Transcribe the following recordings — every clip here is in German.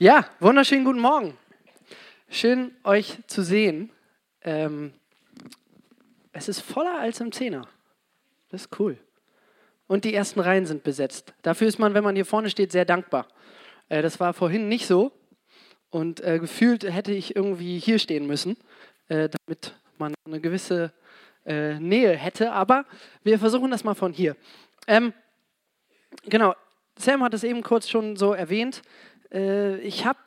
Ja, wunderschönen guten Morgen. Schön, euch zu sehen. Ähm, es ist voller als im Zehner. Das ist cool. Und die ersten Reihen sind besetzt. Dafür ist man, wenn man hier vorne steht, sehr dankbar. Äh, das war vorhin nicht so. Und äh, gefühlt hätte ich irgendwie hier stehen müssen, äh, damit man eine gewisse äh, Nähe hätte. Aber wir versuchen das mal von hier. Ähm, genau, Sam hat es eben kurz schon so erwähnt äh, ich habe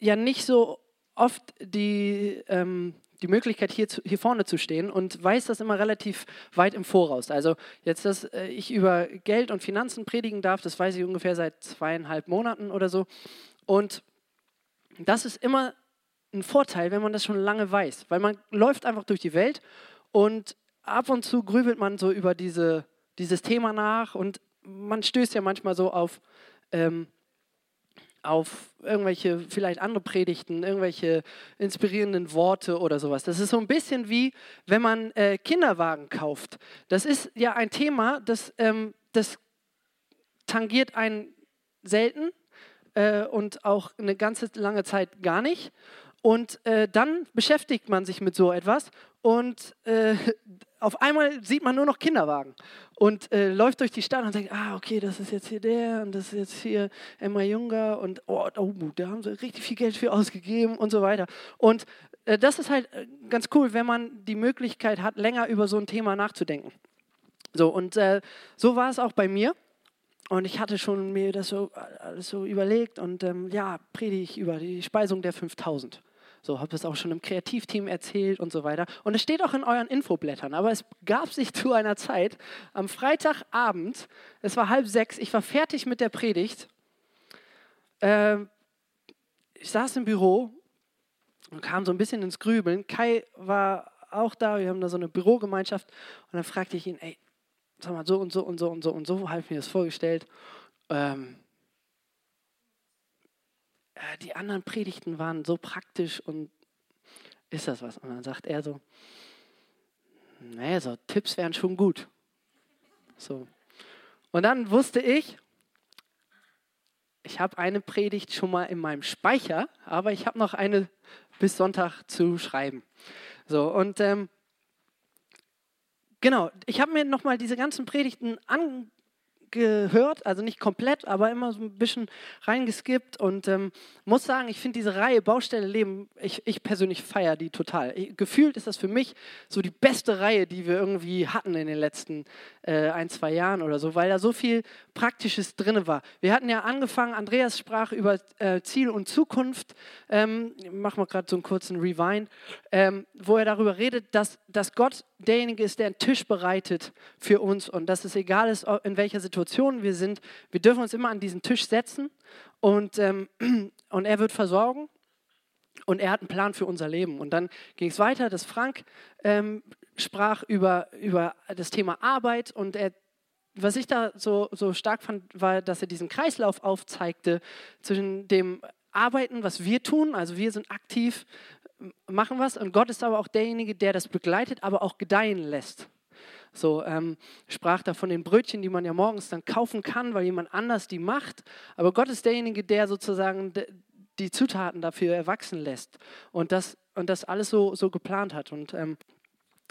ja nicht so oft die, ähm, die Möglichkeit, hier, zu, hier vorne zu stehen und weiß das immer relativ weit im Voraus. Also jetzt, dass äh, ich über Geld und Finanzen predigen darf, das weiß ich ungefähr seit zweieinhalb Monaten oder so. Und das ist immer ein Vorteil, wenn man das schon lange weiß, weil man läuft einfach durch die Welt und ab und zu grübelt man so über diese, dieses Thema nach und man stößt ja manchmal so auf ähm, auf irgendwelche vielleicht andere Predigten, irgendwelche inspirierenden Worte oder sowas. Das ist so ein bisschen wie, wenn man äh, Kinderwagen kauft. Das ist ja ein Thema, das, ähm, das tangiert einen selten äh, und auch eine ganze lange Zeit gar nicht. Und äh, dann beschäftigt man sich mit so etwas und äh, auf einmal sieht man nur noch Kinderwagen und äh, läuft durch die Stadt und denkt, ah, okay, das ist jetzt hier der und das ist jetzt hier Emma Junger und oh, oh da haben sie richtig viel Geld für ausgegeben und so weiter. Und äh, das ist halt äh, ganz cool, wenn man die Möglichkeit hat, länger über so ein Thema nachzudenken. So, und äh, so war es auch bei mir. Und ich hatte schon mir das so alles so überlegt und ähm, ja, predige ich über die Speisung der 5000. So, habe es auch schon im Kreativteam erzählt und so weiter. Und es steht auch in euren Infoblättern. Aber es gab sich zu einer Zeit, am Freitagabend, es war halb sechs, ich war fertig mit der Predigt. Äh, ich saß im Büro und kam so ein bisschen ins Grübeln. Kai war auch da, wir haben da so eine Bürogemeinschaft. Und dann fragte ich ihn, ey, sag mal, so und so und so und so und so, habe ich mir das vorgestellt. Ähm, äh, die anderen Predigten waren so praktisch und ist das was? Und dann sagt er so, naja, so Tipps wären schon gut. So. Und dann wusste ich, ich habe eine Predigt schon mal in meinem Speicher, aber ich habe noch eine bis Sonntag zu schreiben. So, und ähm, genau, ich habe mir nochmal diese ganzen Predigten an, gehört, also nicht komplett, aber immer so ein bisschen reingeskippt und ähm, muss sagen, ich finde diese Reihe Baustelle Leben, ich, ich persönlich feiere die total. Ich, gefühlt ist das für mich so die beste Reihe, die wir irgendwie hatten in den letzten äh, ein, zwei Jahren oder so, weil da so viel Praktisches drin war. Wir hatten ja angefangen, Andreas sprach über äh, Ziel und Zukunft, ähm, machen wir gerade so einen kurzen Rewind, ähm, wo er darüber redet, dass, dass Gott derjenige ist, der einen Tisch bereitet für uns und dass es egal ist, in welcher Situation wir sind, wir dürfen uns immer an diesen Tisch setzen und, ähm, und er wird versorgen und er hat einen Plan für unser Leben. Und dann ging es weiter, dass Frank ähm, sprach über, über das Thema Arbeit und er was ich da so, so stark fand, war, dass er diesen Kreislauf aufzeigte zwischen dem Arbeiten, was wir tun, also wir sind aktiv, machen was und Gott ist aber auch derjenige, der das begleitet, aber auch gedeihen lässt. So ähm, sprach da von den Brötchen, die man ja morgens dann kaufen kann, weil jemand anders die macht. Aber Gott ist derjenige, der sozusagen die Zutaten dafür erwachsen lässt und das, und das alles so, so geplant hat. Und ähm,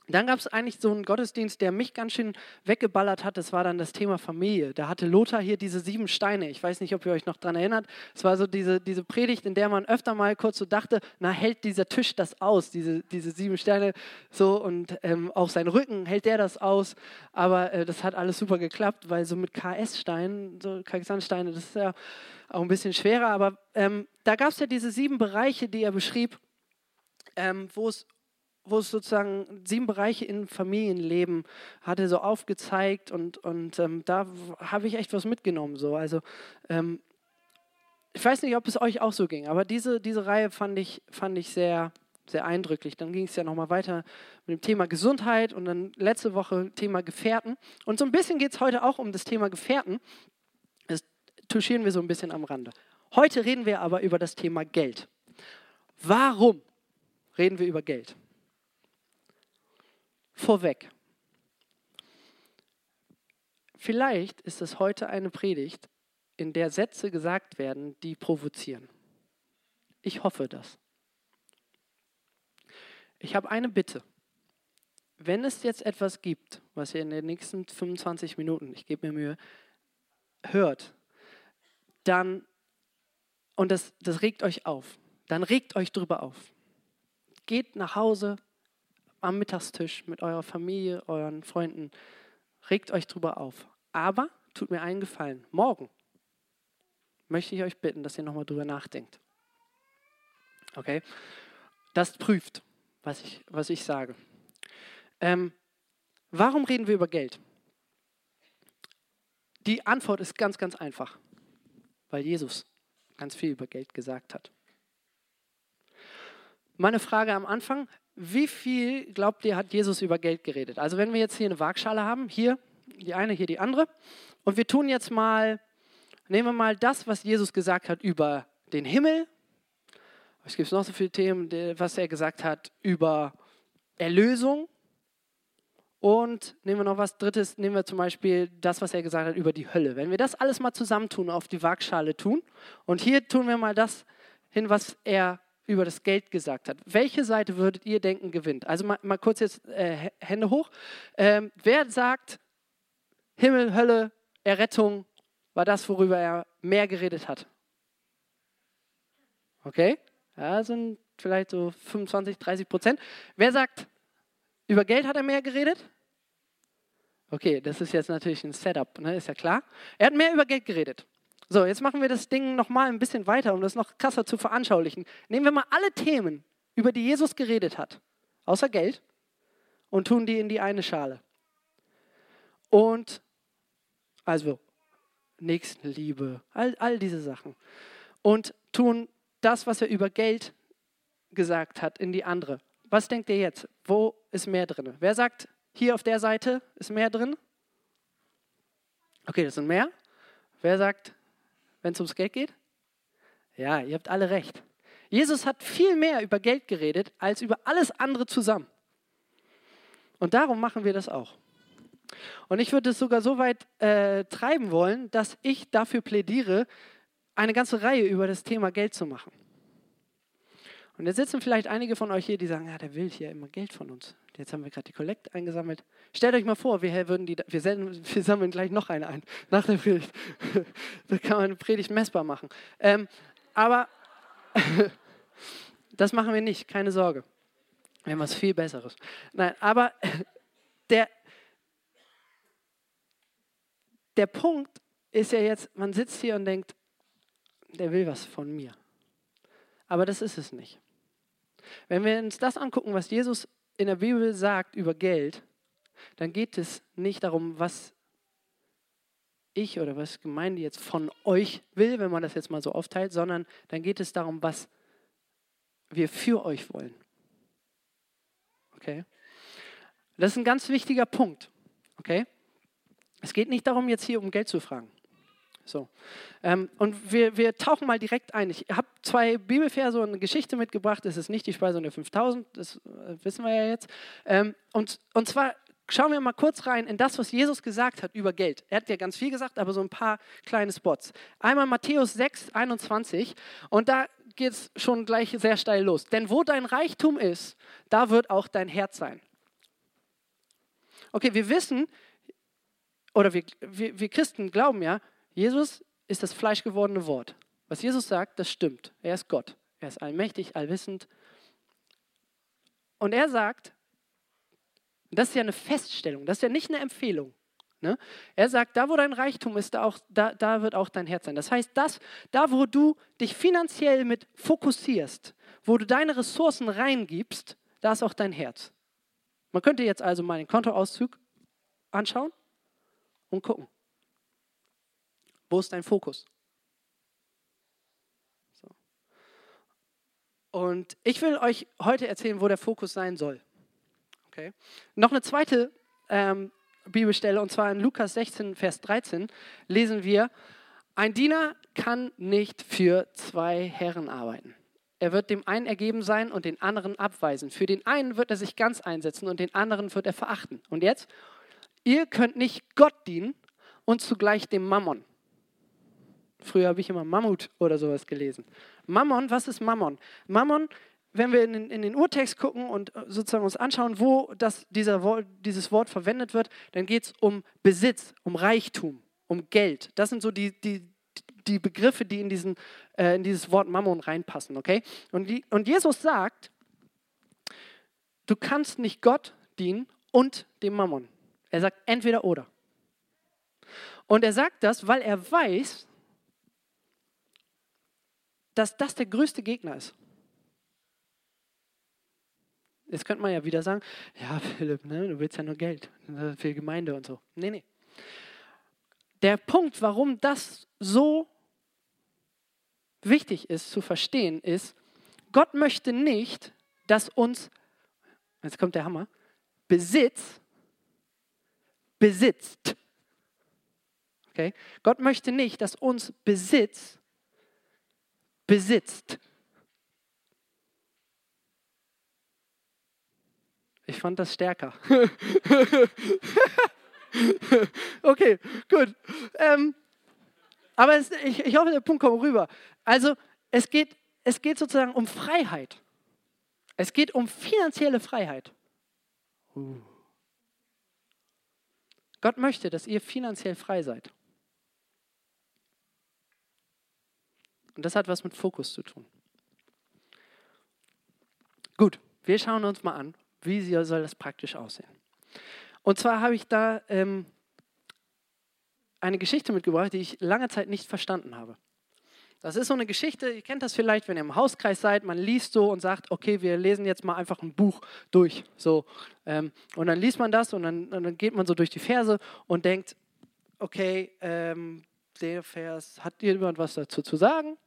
dann gab es eigentlich so einen Gottesdienst, der mich ganz schön weggeballert hat. Das war dann das Thema Familie. Da hatte Lothar hier diese sieben Steine. Ich weiß nicht, ob ihr euch noch daran erinnert. Es war so diese, diese Predigt, in der man öfter mal kurz so dachte, na, hält dieser Tisch das aus, diese, diese sieben Steine so und ähm, auch sein Rücken, hält der das aus? Aber äh, das hat alles super geklappt, weil so mit KS-Steinen, so Kalksandsteine, das ist ja auch ein bisschen schwerer. Aber ähm, da gab es ja diese sieben Bereiche, die er beschrieb, ähm, wo es wo es sozusagen sieben Bereiche im Familienleben hatte so aufgezeigt und, und ähm, da habe ich echt was mitgenommen. So. Also ähm, ich weiß nicht, ob es euch auch so ging, aber diese, diese Reihe fand ich, fand ich sehr, sehr eindrücklich. Dann ging es ja nochmal weiter mit dem Thema Gesundheit und dann letzte Woche Thema Gefährten. Und so ein bisschen geht es heute auch um das Thema Gefährten. Das touchieren wir so ein bisschen am Rande. Heute reden wir aber über das Thema Geld. Warum reden wir über Geld? Vorweg. Vielleicht ist es heute eine Predigt, in der Sätze gesagt werden, die provozieren. Ich hoffe das. Ich habe eine Bitte. Wenn es jetzt etwas gibt, was ihr in den nächsten 25 Minuten, ich gebe mir Mühe, hört, dann, und das, das regt euch auf, dann regt euch drüber auf. Geht nach Hause am Mittagstisch mit eurer Familie, euren Freunden, regt euch drüber auf. Aber tut mir einen Gefallen. Morgen möchte ich euch bitten, dass ihr nochmal drüber nachdenkt. Okay? Das prüft, was ich, was ich sage. Ähm, warum reden wir über Geld? Die Antwort ist ganz, ganz einfach, weil Jesus ganz viel über Geld gesagt hat. Meine Frage am Anfang, wie viel glaubt ihr, hat Jesus über Geld geredet? Also wenn wir jetzt hier eine Waagschale haben, hier die eine, hier die andere, und wir tun jetzt mal, nehmen wir mal das, was Jesus gesagt hat über den Himmel. Es gibt noch so viele Themen, was er gesagt hat über Erlösung. Und nehmen wir noch was Drittes, nehmen wir zum Beispiel das, was er gesagt hat über die Hölle. Wenn wir das alles mal zusammentun, auf die Waagschale tun, und hier tun wir mal das hin, was er über das Geld gesagt hat. Welche Seite würdet ihr denken gewinnt? Also mal, mal kurz jetzt äh, Hände hoch. Ähm, wer sagt, Himmel, Hölle, Errettung war das, worüber er mehr geredet hat? Okay, ja, sind vielleicht so 25, 30 Prozent. Wer sagt, über Geld hat er mehr geredet? Okay, das ist jetzt natürlich ein Setup, ne? ist ja klar. Er hat mehr über Geld geredet. So, jetzt machen wir das Ding nochmal ein bisschen weiter, um das noch krasser zu veranschaulichen. Nehmen wir mal alle Themen, über die Jesus geredet hat, außer Geld, und tun die in die eine Schale. Und also Nächstenliebe, all, all diese Sachen. Und tun das, was er über Geld gesagt hat, in die andere. Was denkt ihr jetzt? Wo ist mehr drin? Wer sagt, hier auf der Seite ist mehr drin? Okay, das sind mehr. Wer sagt, wenn es ums Geld geht? Ja, ihr habt alle recht. Jesus hat viel mehr über Geld geredet als über alles andere zusammen. Und darum machen wir das auch. Und ich würde es sogar so weit äh, treiben wollen, dass ich dafür plädiere, eine ganze Reihe über das Thema Geld zu machen. Und jetzt sitzen vielleicht einige von euch hier, die sagen, ja, der will hier immer Geld von uns. Jetzt haben wir gerade die Kollekt eingesammelt. Stellt euch mal vor, wir, würden die, wir, senden, wir sammeln gleich noch eine ein, nach der Predigt. da kann man eine Predigt messbar machen. Ähm, aber das machen wir nicht, keine Sorge. Wir haben was viel Besseres. Nein, aber der, der Punkt ist ja jetzt, man sitzt hier und denkt, der will was von mir. Aber das ist es nicht. Wenn wir uns das angucken, was Jesus in der Bibel sagt über Geld, dann geht es nicht darum, was ich oder was Gemeinde jetzt von euch will, wenn man das jetzt mal so aufteilt, sondern dann geht es darum, was wir für euch wollen. Okay? Das ist ein ganz wichtiger Punkt. Okay? Es geht nicht darum, jetzt hier um Geld zu fragen. So. Ähm, und wir, wir tauchen mal direkt ein. Ich habe zwei Bibelverse und eine Geschichte mitgebracht. Es ist nicht die Speisung der 5000, das äh, wissen wir ja jetzt. Ähm, und, und zwar schauen wir mal kurz rein in das, was Jesus gesagt hat über Geld. Er hat ja ganz viel gesagt, aber so ein paar kleine Spots. Einmal Matthäus 6, 21. Und da geht es schon gleich sehr steil los. Denn wo dein Reichtum ist, da wird auch dein Herz sein. Okay, wir wissen, oder wir, wir, wir Christen glauben ja, Jesus ist das fleischgewordene Wort. Was Jesus sagt, das stimmt. Er ist Gott. Er ist allmächtig, allwissend. Und er sagt, das ist ja eine Feststellung, das ist ja nicht eine Empfehlung. Ne? Er sagt, da wo dein Reichtum ist, da, auch, da, da wird auch dein Herz sein. Das heißt, das, da wo du dich finanziell mit fokussierst, wo du deine Ressourcen reingibst, da ist auch dein Herz. Man könnte jetzt also mal den Kontoauszug anschauen und gucken. Wo ist dein Fokus? So. Und ich will euch heute erzählen, wo der Fokus sein soll. Okay. Noch eine zweite ähm, Bibelstelle, und zwar in Lukas 16, Vers 13, lesen wir, ein Diener kann nicht für zwei Herren arbeiten. Er wird dem einen ergeben sein und den anderen abweisen. Für den einen wird er sich ganz einsetzen und den anderen wird er verachten. Und jetzt, Ihr könnt nicht Gott dienen und zugleich dem Mammon. Früher habe ich immer Mammut oder sowas gelesen. Mammon, was ist Mammon? Mammon, wenn wir in den, in den Urtext gucken und äh, sozusagen uns anschauen, wo das, dieser, dieses Wort verwendet wird, dann geht es um Besitz, um Reichtum, um Geld. Das sind so die, die, die Begriffe, die in, diesen, äh, in dieses Wort Mammon reinpassen. Okay? Und, die, und Jesus sagt, du kannst nicht Gott dienen und dem Mammon. Er sagt entweder oder. Und er sagt das, weil er weiß, dass das der größte Gegner ist. Jetzt könnte man ja wieder sagen, ja Philipp, ne, du willst ja nur Geld ne, für die Gemeinde und so. Nee, nee. Der Punkt, warum das so wichtig ist zu verstehen, ist, Gott möchte nicht, dass uns, jetzt kommt der Hammer, Besitz besitzt. Okay? Gott möchte nicht, dass uns Besitz besitzt. Ich fand das stärker. okay, gut. Ähm, aber es, ich, ich hoffe, der Punkt kommt rüber. Also es geht, es geht sozusagen um Freiheit. Es geht um finanzielle Freiheit. Uh. Gott möchte, dass ihr finanziell frei seid. Und das hat was mit Fokus zu tun. Gut, wir schauen uns mal an, wie soll das praktisch aussehen. Und zwar habe ich da ähm, eine Geschichte mitgebracht, die ich lange Zeit nicht verstanden habe. Das ist so eine Geschichte, ihr kennt das vielleicht, wenn ihr im Hauskreis seid, man liest so und sagt, okay, wir lesen jetzt mal einfach ein Buch durch. So, ähm, und dann liest man das und dann, und dann, geht man so durch die Verse und denkt, okay, ähm, der Vers, hat jemand was dazu zu sagen?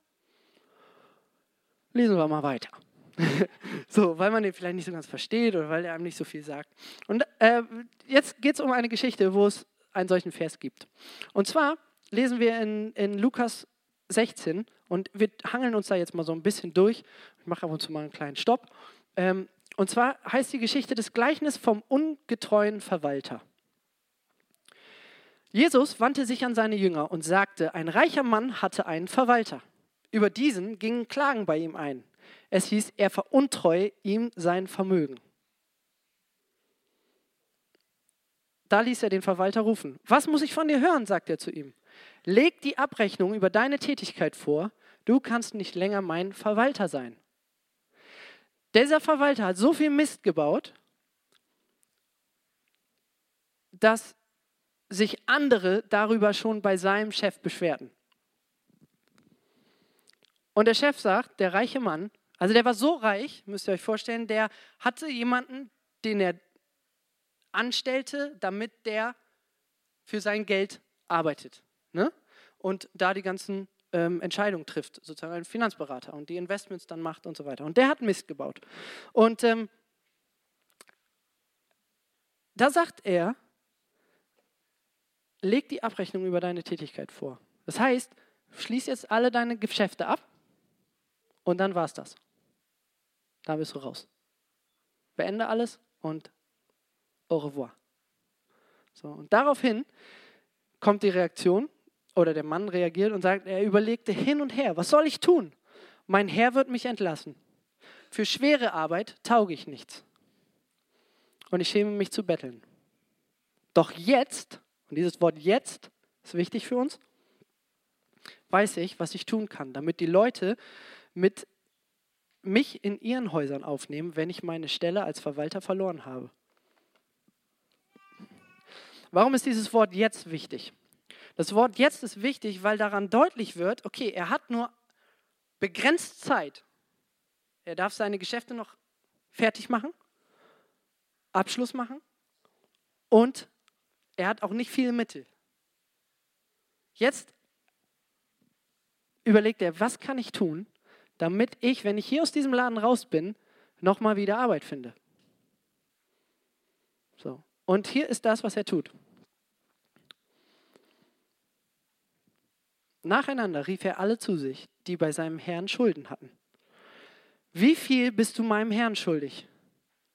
Lesen wir mal weiter. so, weil man den vielleicht nicht so ganz versteht oder weil er einem nicht so viel sagt. Und äh, jetzt geht es um eine Geschichte, wo es einen solchen Vers gibt. Und zwar lesen wir in, in Lukas 16 und wir hangeln uns da jetzt mal so ein bisschen durch. Ich mache ab und zu mal einen kleinen Stopp. Ähm, und zwar heißt die Geschichte des Gleichnis vom ungetreuen Verwalter. Jesus wandte sich an seine Jünger und sagte, ein reicher Mann hatte einen Verwalter. Über diesen gingen Klagen bei ihm ein. Es hieß, er veruntreue ihm sein Vermögen. Da ließ er den Verwalter rufen. Was muss ich von dir hören? sagt er zu ihm. Leg die Abrechnung über deine Tätigkeit vor. Du kannst nicht länger mein Verwalter sein. Dieser Verwalter hat so viel Mist gebaut, dass sich andere darüber schon bei seinem Chef beschwerten. Und der Chef sagt, der reiche Mann, also der war so reich, müsst ihr euch vorstellen, der hatte jemanden, den er anstellte, damit der für sein Geld arbeitet. Ne? Und da die ganzen ähm, Entscheidungen trifft, sozusagen ein Finanzberater und die Investments dann macht und so weiter. Und der hat Mist gebaut. Und ähm, da sagt er, leg die Abrechnung über deine Tätigkeit vor. Das heißt, schließ jetzt alle deine Geschäfte ab und dann war es das. Da bist du raus. Beende alles und au revoir. So, und daraufhin kommt die Reaktion oder der Mann reagiert und sagt, er überlegte hin und her, was soll ich tun? Mein Herr wird mich entlassen. Für schwere Arbeit tauge ich nichts. Und ich schäme mich zu betteln. Doch jetzt, und dieses Wort jetzt ist wichtig für uns, weiß ich, was ich tun kann, damit die Leute mit mich in ihren Häusern aufnehmen, wenn ich meine Stelle als Verwalter verloren habe. Warum ist dieses Wort jetzt wichtig? Das Wort jetzt ist wichtig, weil daran deutlich wird, okay, er hat nur begrenzt Zeit. Er darf seine Geschäfte noch fertig machen, Abschluss machen und er hat auch nicht viele Mittel. Jetzt überlegt er, was kann ich tun, damit ich, wenn ich hier aus diesem Laden raus bin, nochmal wieder Arbeit finde. So. Und hier ist das, was er tut. Nacheinander rief er alle zu sich, die bei seinem Herrn Schulden hatten. Wie viel bist du meinem Herrn schuldig?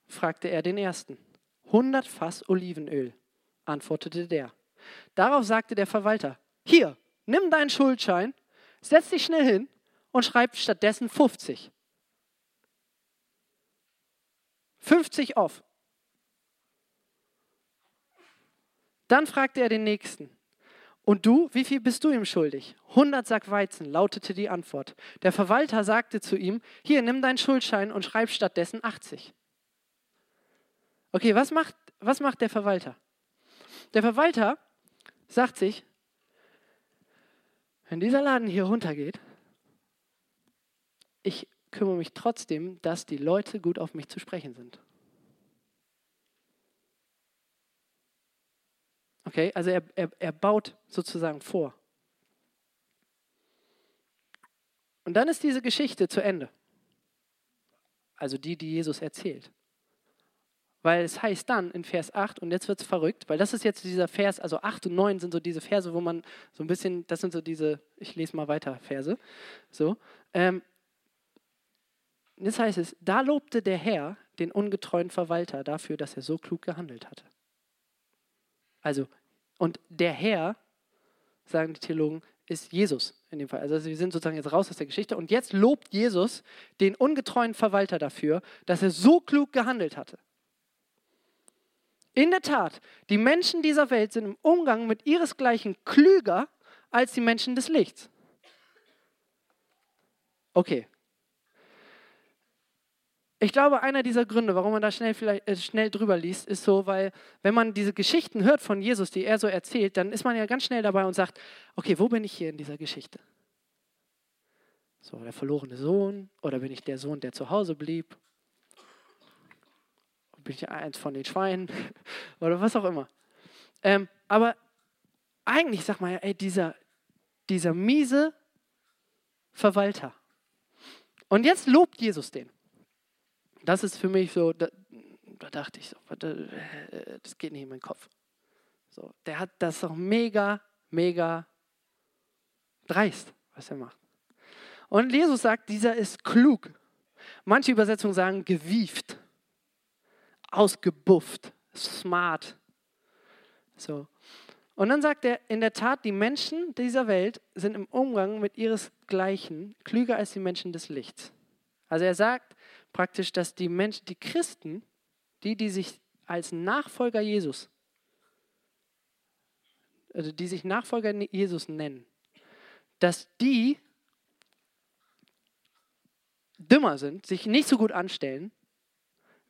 fragte er den ersten. Hundert Fass Olivenöl, antwortete der. Darauf sagte der Verwalter, hier, nimm deinen Schuldschein, setz dich schnell hin und schreib stattdessen 50. 50 off. Dann fragte er den Nächsten, und du, wie viel bist du ihm schuldig? 100 Sack Weizen, lautete die Antwort. Der Verwalter sagte zu ihm, hier, nimm deinen Schuldschein und schreib stattdessen 80. Okay, was macht, was macht der Verwalter? Der Verwalter sagt sich, wenn dieser Laden hier runtergeht, ich kümmere mich trotzdem, dass die Leute gut auf mich zu sprechen sind. Okay, also er, er, er baut sozusagen vor. Und dann ist diese Geschichte zu Ende. Also die, die Jesus erzählt. Weil es heißt dann in Vers 8, und jetzt wird es verrückt, weil das ist jetzt dieser Vers, also 8 und 9 sind so diese Verse, wo man so ein bisschen, das sind so diese, ich lese mal weiter Verse, so. Ähm, jetzt heißt es, da lobte der Herr den ungetreuen Verwalter dafür, dass er so klug gehandelt hatte. Also, und der Herr, sagen die Theologen, ist Jesus in dem Fall. Also wir sind sozusagen jetzt raus aus der Geschichte und jetzt lobt Jesus den ungetreuen Verwalter dafür, dass er so klug gehandelt hatte. In der Tat, die Menschen dieser Welt sind im Umgang mit ihresgleichen klüger als die Menschen des Lichts. Okay, ich glaube, einer dieser Gründe, warum man da schnell, vielleicht, äh, schnell drüber liest, ist so, weil wenn man diese Geschichten hört von Jesus, die er so erzählt, dann ist man ja ganz schnell dabei und sagt, okay, wo bin ich hier in dieser Geschichte? So, der verlorene Sohn oder bin ich der Sohn, der zu Hause blieb? Bin ich eins von den Schweinen oder was auch immer? Ähm, aber eigentlich sagt man ja, ey, dieser, dieser miese Verwalter. Und jetzt lobt Jesus den. Das ist für mich so, da, da dachte ich so, das geht nicht in meinen Kopf. So, der hat das doch mega, mega dreist, was er macht. Und Jesus sagt, dieser ist klug. Manche Übersetzungen sagen gewieft, ausgebufft, smart. So. Und dann sagt er, in der Tat, die Menschen dieser Welt sind im Umgang mit ihresgleichen klüger als die Menschen des Lichts. Also er sagt, praktisch, dass die Menschen, die Christen, die, die sich als Nachfolger Jesus, also die sich Nachfolger Jesus nennen, dass die dümmer sind, sich nicht so gut anstellen,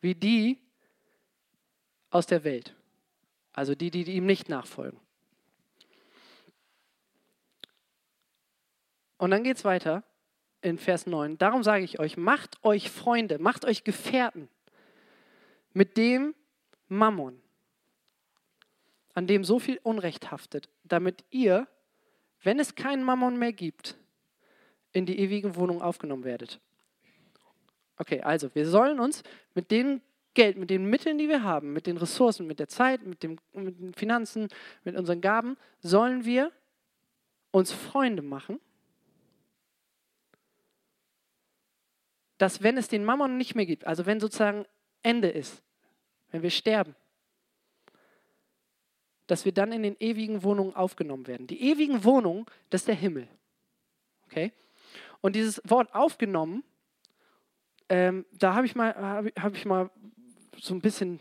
wie die aus der Welt. Also die, die ihm nicht nachfolgen. Und dann geht es weiter in Vers 9. Darum sage ich euch, macht euch Freunde, macht euch Gefährten mit dem Mammon, an dem so viel Unrecht haftet, damit ihr, wenn es keinen Mammon mehr gibt, in die ewigen Wohnungen aufgenommen werdet. Okay, also wir sollen uns mit dem Geld, mit den Mitteln, die wir haben, mit den Ressourcen, mit der Zeit, mit, dem, mit den Finanzen, mit unseren Gaben, sollen wir uns Freunde machen dass wenn es den Mammon nicht mehr gibt, also wenn sozusagen Ende ist, wenn wir sterben, dass wir dann in den ewigen Wohnungen aufgenommen werden. Die ewigen Wohnungen, das ist der Himmel. Okay? Und dieses Wort aufgenommen, ähm, da habe ich, mal, hab, hab ich mal so ein bisschen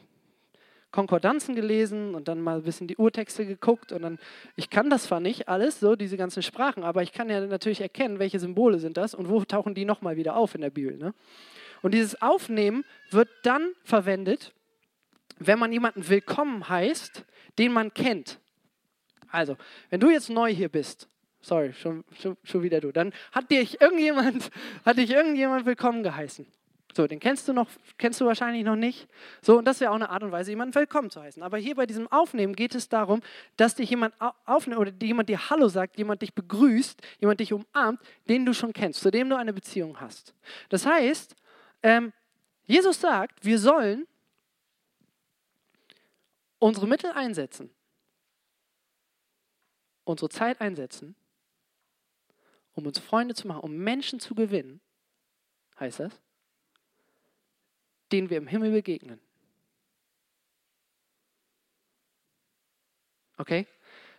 Konkordanzen gelesen und dann mal ein bisschen die Urtexte geguckt und dann, ich kann das zwar nicht alles, so diese ganzen Sprachen, aber ich kann ja natürlich erkennen, welche Symbole sind das und wo tauchen die nochmal wieder auf in der Bibel. Ne? Und dieses Aufnehmen wird dann verwendet, wenn man jemanden willkommen heißt, den man kennt. Also, wenn du jetzt neu hier bist, sorry, schon, schon, schon wieder du, dann hat dich irgendjemand, hat dich irgendjemand willkommen geheißen. So, den kennst du noch, kennst du wahrscheinlich noch nicht. So, und das wäre auch eine Art und Weise, jemanden willkommen zu heißen. Aber hier bei diesem Aufnehmen geht es darum, dass dich jemand aufnimmt oder jemand dir Hallo sagt, jemand dich begrüßt, jemand dich umarmt, den du schon kennst, zu dem du eine Beziehung hast. Das heißt, ähm, Jesus sagt, wir sollen unsere Mittel einsetzen, unsere Zeit einsetzen, um uns Freunde zu machen, um Menschen zu gewinnen, heißt das denen wir im Himmel begegnen. Okay?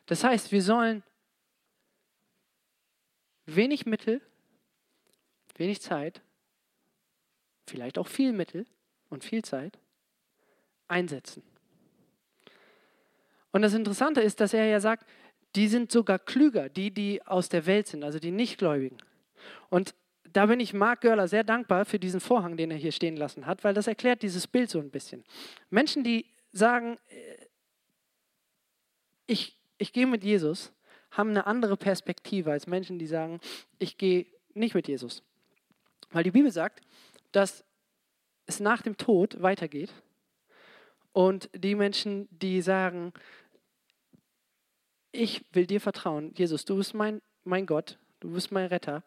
Das heißt, wir sollen wenig Mittel, wenig Zeit, vielleicht auch viel Mittel und viel Zeit einsetzen. Und das Interessante ist, dass er ja sagt, die sind sogar klüger, die, die aus der Welt sind, also die Nichtgläubigen. Und da bin ich Mark Görler sehr dankbar für diesen Vorhang, den er hier stehen lassen hat, weil das erklärt dieses Bild so ein bisschen. Menschen, die sagen, äh, ich, ich gehe mit Jesus, haben eine andere Perspektive als Menschen, die sagen, ich gehe nicht mit Jesus. Weil die Bibel sagt, dass es nach dem Tod weitergeht. Und die Menschen, die sagen, ich will dir vertrauen, Jesus, du bist mein, mein Gott, du bist mein Retter,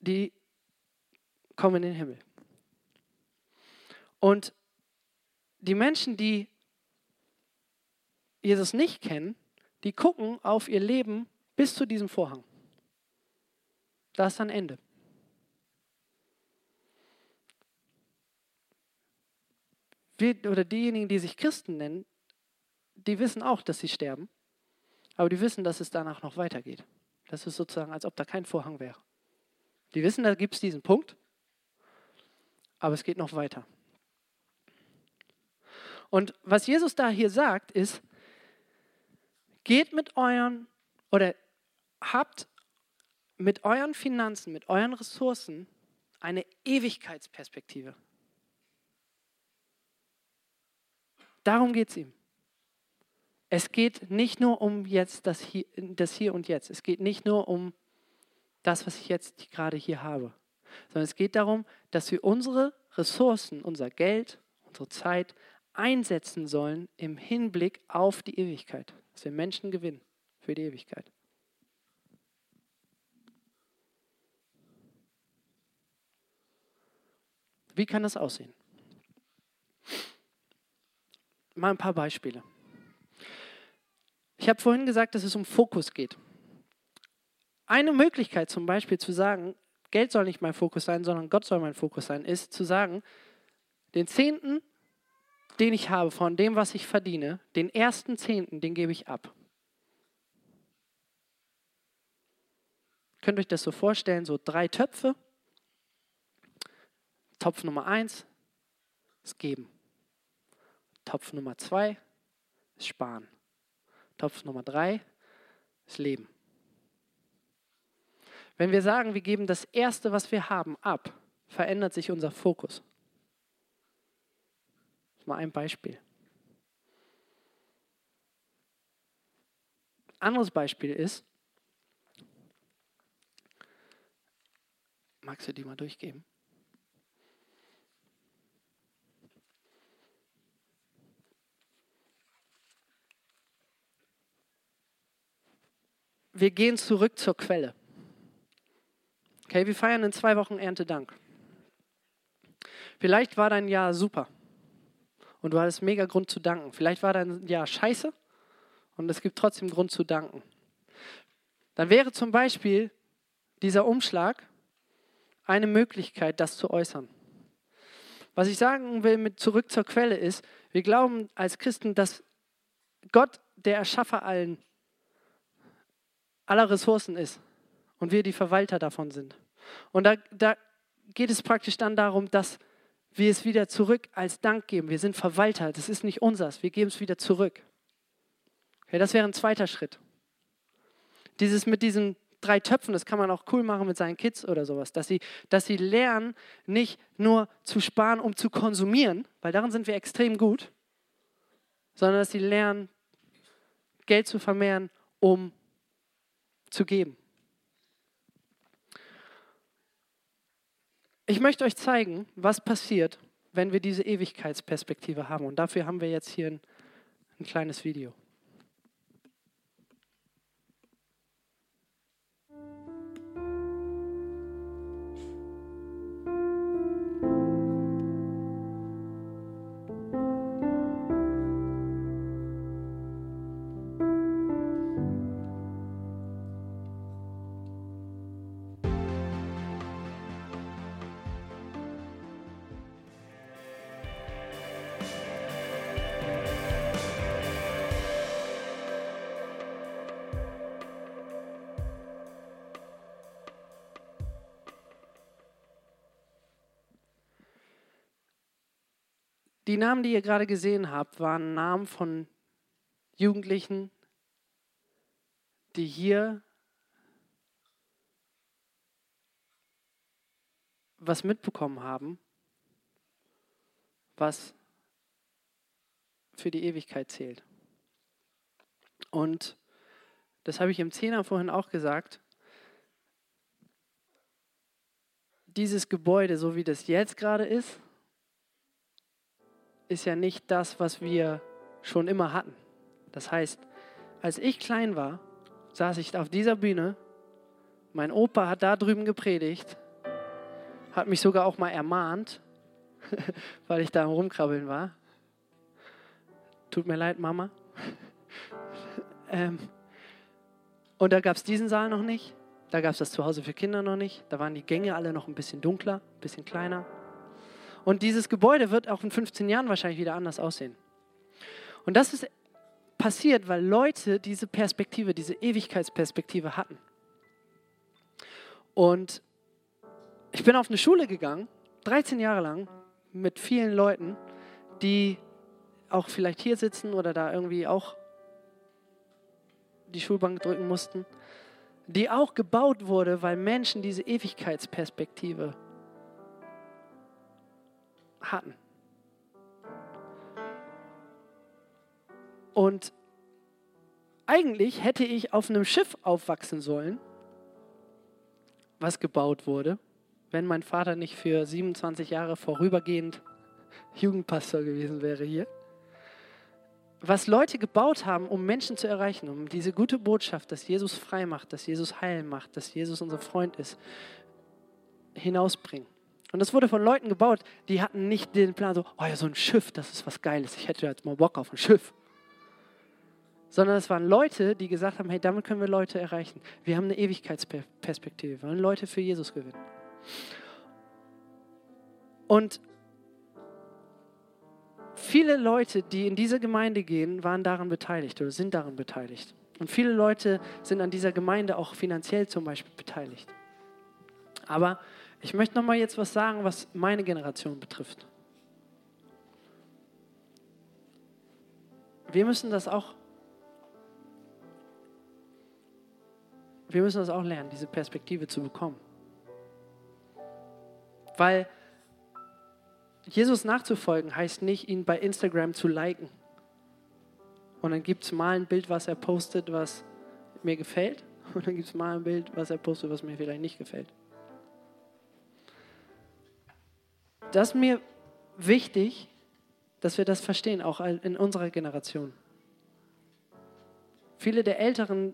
die kommen in den Himmel. Und die Menschen, die Jesus nicht kennen, die gucken auf ihr Leben bis zu diesem Vorhang. Da ist dann Ende. Wir, oder diejenigen, die sich Christen nennen, die wissen auch, dass sie sterben, aber die wissen, dass es danach noch weitergeht. Das ist sozusagen, als ob da kein Vorhang wäre. Die wissen, da gibt es diesen Punkt, aber es geht noch weiter. Und was Jesus da hier sagt, ist, geht mit euren oder habt mit euren Finanzen, mit euren Ressourcen eine Ewigkeitsperspektive. Darum geht es ihm. Es geht nicht nur um jetzt das hier, das hier und jetzt. Es geht nicht nur um das, was ich jetzt gerade hier habe, sondern es geht darum, dass wir unsere Ressourcen, unser Geld, unsere Zeit einsetzen sollen im Hinblick auf die Ewigkeit, dass wir Menschen gewinnen für die Ewigkeit. Wie kann das aussehen? Mal ein paar Beispiele. Ich habe vorhin gesagt, dass es um Fokus geht. Eine Möglichkeit zum Beispiel zu sagen, Geld soll nicht mein Fokus sein, sondern Gott soll mein Fokus sein, ist zu sagen, den Zehnten, den ich habe von dem, was ich verdiene, den ersten Zehnten, den gebe ich ab. Könnt ihr euch das so vorstellen, so drei Töpfe. Topf Nummer eins ist geben. Topf Nummer zwei ist sparen. Topf Nummer drei ist leben. Wenn wir sagen, wir geben das Erste, was wir haben, ab, verändert sich unser Fokus. Mal ein Beispiel. Anderes Beispiel ist, magst du die mal durchgeben? Wir gehen zurück zur Quelle. Okay, wir feiern in zwei Wochen Erntedank. Vielleicht war dein Jahr super und du hattest mega Grund zu danken. Vielleicht war dein Jahr scheiße und es gibt trotzdem Grund zu danken. Dann wäre zum Beispiel dieser Umschlag eine Möglichkeit, das zu äußern. Was ich sagen will mit zurück zur Quelle ist, wir glauben als Christen, dass Gott der Erschaffer allen, aller Ressourcen ist und wir die Verwalter davon sind. Und da, da geht es praktisch dann darum, dass wir es wieder zurück als Dank geben. Wir sind Verwalter, das ist nicht unseres, wir geben es wieder zurück. Okay, das wäre ein zweiter Schritt. Dieses mit diesen drei Töpfen, das kann man auch cool machen mit seinen Kids oder sowas, dass sie, dass sie lernen, nicht nur zu sparen, um zu konsumieren, weil darin sind wir extrem gut, sondern dass sie lernen, Geld zu vermehren, um zu geben. Ich möchte euch zeigen, was passiert, wenn wir diese Ewigkeitsperspektive haben. Und dafür haben wir jetzt hier ein, ein kleines Video. Die Namen, die ihr gerade gesehen habt, waren Namen von Jugendlichen, die hier was mitbekommen haben, was für die Ewigkeit zählt. Und das habe ich im Zehner vorhin auch gesagt. Dieses Gebäude, so wie das jetzt gerade ist, ist ja nicht das, was wir schon immer hatten. Das heißt, als ich klein war, saß ich auf dieser Bühne, mein Opa hat da drüben gepredigt, hat mich sogar auch mal ermahnt, weil ich da am Rumkrabbeln war. Tut mir leid, Mama. ähm, und da gab es diesen Saal noch nicht. Da gab es das Zuhause für Kinder noch nicht. Da waren die Gänge alle noch ein bisschen dunkler, ein bisschen kleiner. Und dieses Gebäude wird auch in 15 Jahren wahrscheinlich wieder anders aussehen. Und das ist passiert, weil Leute diese Perspektive, diese Ewigkeitsperspektive hatten. Und ich bin auf eine Schule gegangen, 13 Jahre lang, mit vielen Leuten, die auch vielleicht hier sitzen oder da irgendwie auch die Schulbank drücken mussten, die auch gebaut wurde, weil Menschen diese Ewigkeitsperspektive hatten. Und eigentlich hätte ich auf einem Schiff aufwachsen sollen, was gebaut wurde, wenn mein Vater nicht für 27 Jahre vorübergehend Jugendpastor gewesen wäre hier. Was Leute gebaut haben, um Menschen zu erreichen, um diese gute Botschaft, dass Jesus frei macht, dass Jesus heil macht, dass Jesus unser Freund ist, hinausbringen. Und das wurde von Leuten gebaut, die hatten nicht den Plan, so, oh ja, so ein Schiff, das ist was Geiles, ich hätte jetzt mal Bock auf ein Schiff. Sondern es waren Leute, die gesagt haben, hey, damit können wir Leute erreichen. Wir haben eine Ewigkeitsperspektive, wir wollen Leute für Jesus gewinnen. Und viele Leute, die in diese Gemeinde gehen, waren daran beteiligt oder sind daran beteiligt. Und viele Leute sind an dieser Gemeinde auch finanziell zum Beispiel beteiligt. Aber ich möchte noch mal jetzt was sagen, was meine Generation betrifft. Wir müssen das auch wir müssen das auch lernen, diese Perspektive zu bekommen. Weil Jesus nachzufolgen heißt nicht, ihn bei Instagram zu liken. Und dann gibt es mal ein Bild, was er postet, was mir gefällt. Und dann gibt es mal ein Bild, was er postet, was mir vielleicht nicht gefällt. Das ist mir wichtig, dass wir das verstehen, auch in unserer Generation. Viele der Älteren,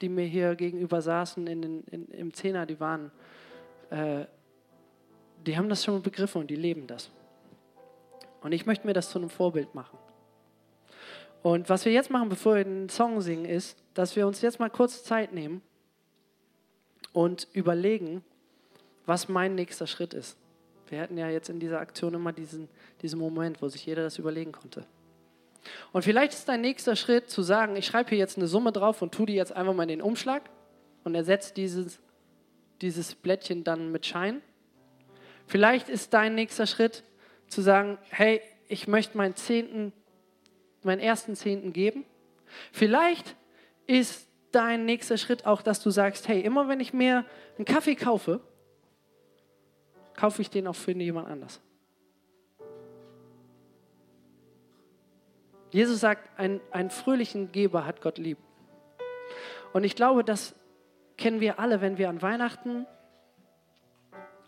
die mir hier gegenüber saßen in, in, im Zehner, die waren äh, die haben das schon begriffen und die leben das. Und ich möchte mir das zu einem Vorbild machen. Und was wir jetzt machen, bevor wir den Song singen, ist, dass wir uns jetzt mal kurz Zeit nehmen und überlegen, was mein nächster Schritt ist. Wir hatten ja jetzt in dieser Aktion immer diesen, diesen Moment, wo sich jeder das überlegen konnte. Und vielleicht ist dein nächster Schritt zu sagen, ich schreibe hier jetzt eine Summe drauf und tue die jetzt einfach mal in den Umschlag und ersetze dieses, dieses Blättchen dann mit Schein Vielleicht ist dein nächster Schritt zu sagen, hey, ich möchte meinen Zehnten, meinen ersten Zehnten geben. Vielleicht ist dein nächster Schritt auch, dass du sagst, hey, immer wenn ich mir einen Kaffee kaufe, kaufe ich den auch für jemand anders. Jesus sagt, ein, einen fröhlichen Geber hat Gott lieb. Und ich glaube, das kennen wir alle, wenn wir an Weihnachten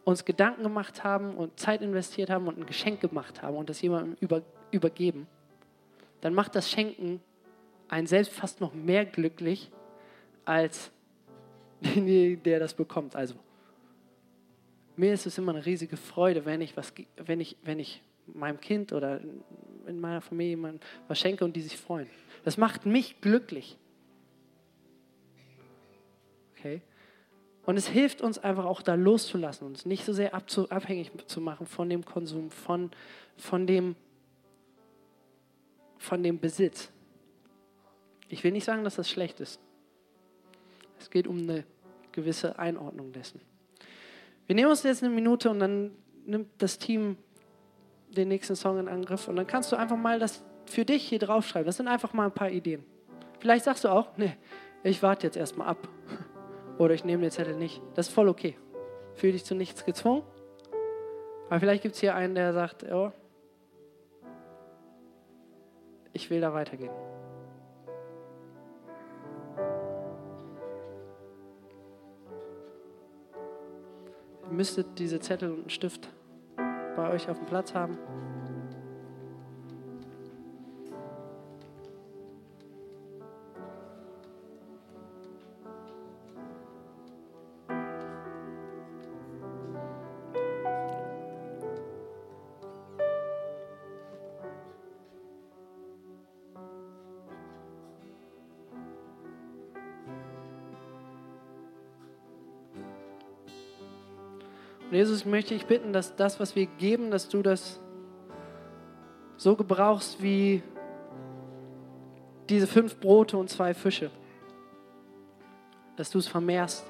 uns Gedanken gemacht haben und Zeit investiert haben und ein Geschenk gemacht haben und das jemandem über, übergeben, dann macht das Schenken einen selbst fast noch mehr glücklich als derjenige, der das bekommt. Also, mir ist es immer eine riesige Freude, wenn ich, was, wenn ich, wenn ich meinem Kind oder in meiner Familie was schenke und die sich freuen. Das macht mich glücklich. Okay? Und es hilft uns einfach auch da loszulassen, uns nicht so sehr abhängig zu machen von dem Konsum, von, von, dem, von dem Besitz. Ich will nicht sagen, dass das schlecht ist. Es geht um eine gewisse Einordnung dessen. Wir nehmen uns jetzt eine Minute und dann nimmt das Team den nächsten Song in Angriff und dann kannst du einfach mal das für dich hier draufschreiben. Das sind einfach mal ein paar Ideen. Vielleicht sagst du auch, nee, ich warte jetzt erstmal ab. Oder ich nehme den Zettel nicht. Das ist voll okay. Fühl dich zu nichts gezwungen. Aber vielleicht gibt es hier einen, der sagt, oh, ich will da weitergehen. Ihr müsstet diese Zettel und einen Stift bei euch auf dem Platz haben. Jesus, möchte ich bitten, dass das, was wir geben, dass du das so gebrauchst wie diese fünf Brote und zwei Fische. Dass du es vermehrst,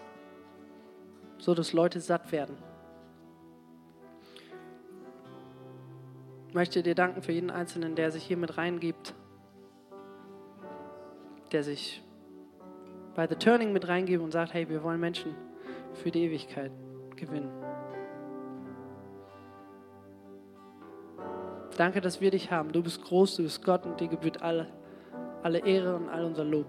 so dass Leute satt werden. Ich möchte dir danken für jeden Einzelnen, der sich hier mit reingibt, der sich bei The Turning mit reingibt und sagt, hey, wir wollen Menschen für die Ewigkeit gewinnen. Danke, dass wir dich haben. Du bist groß, du bist Gott und dir gebührt alle, alle Ehre und all unser Lob.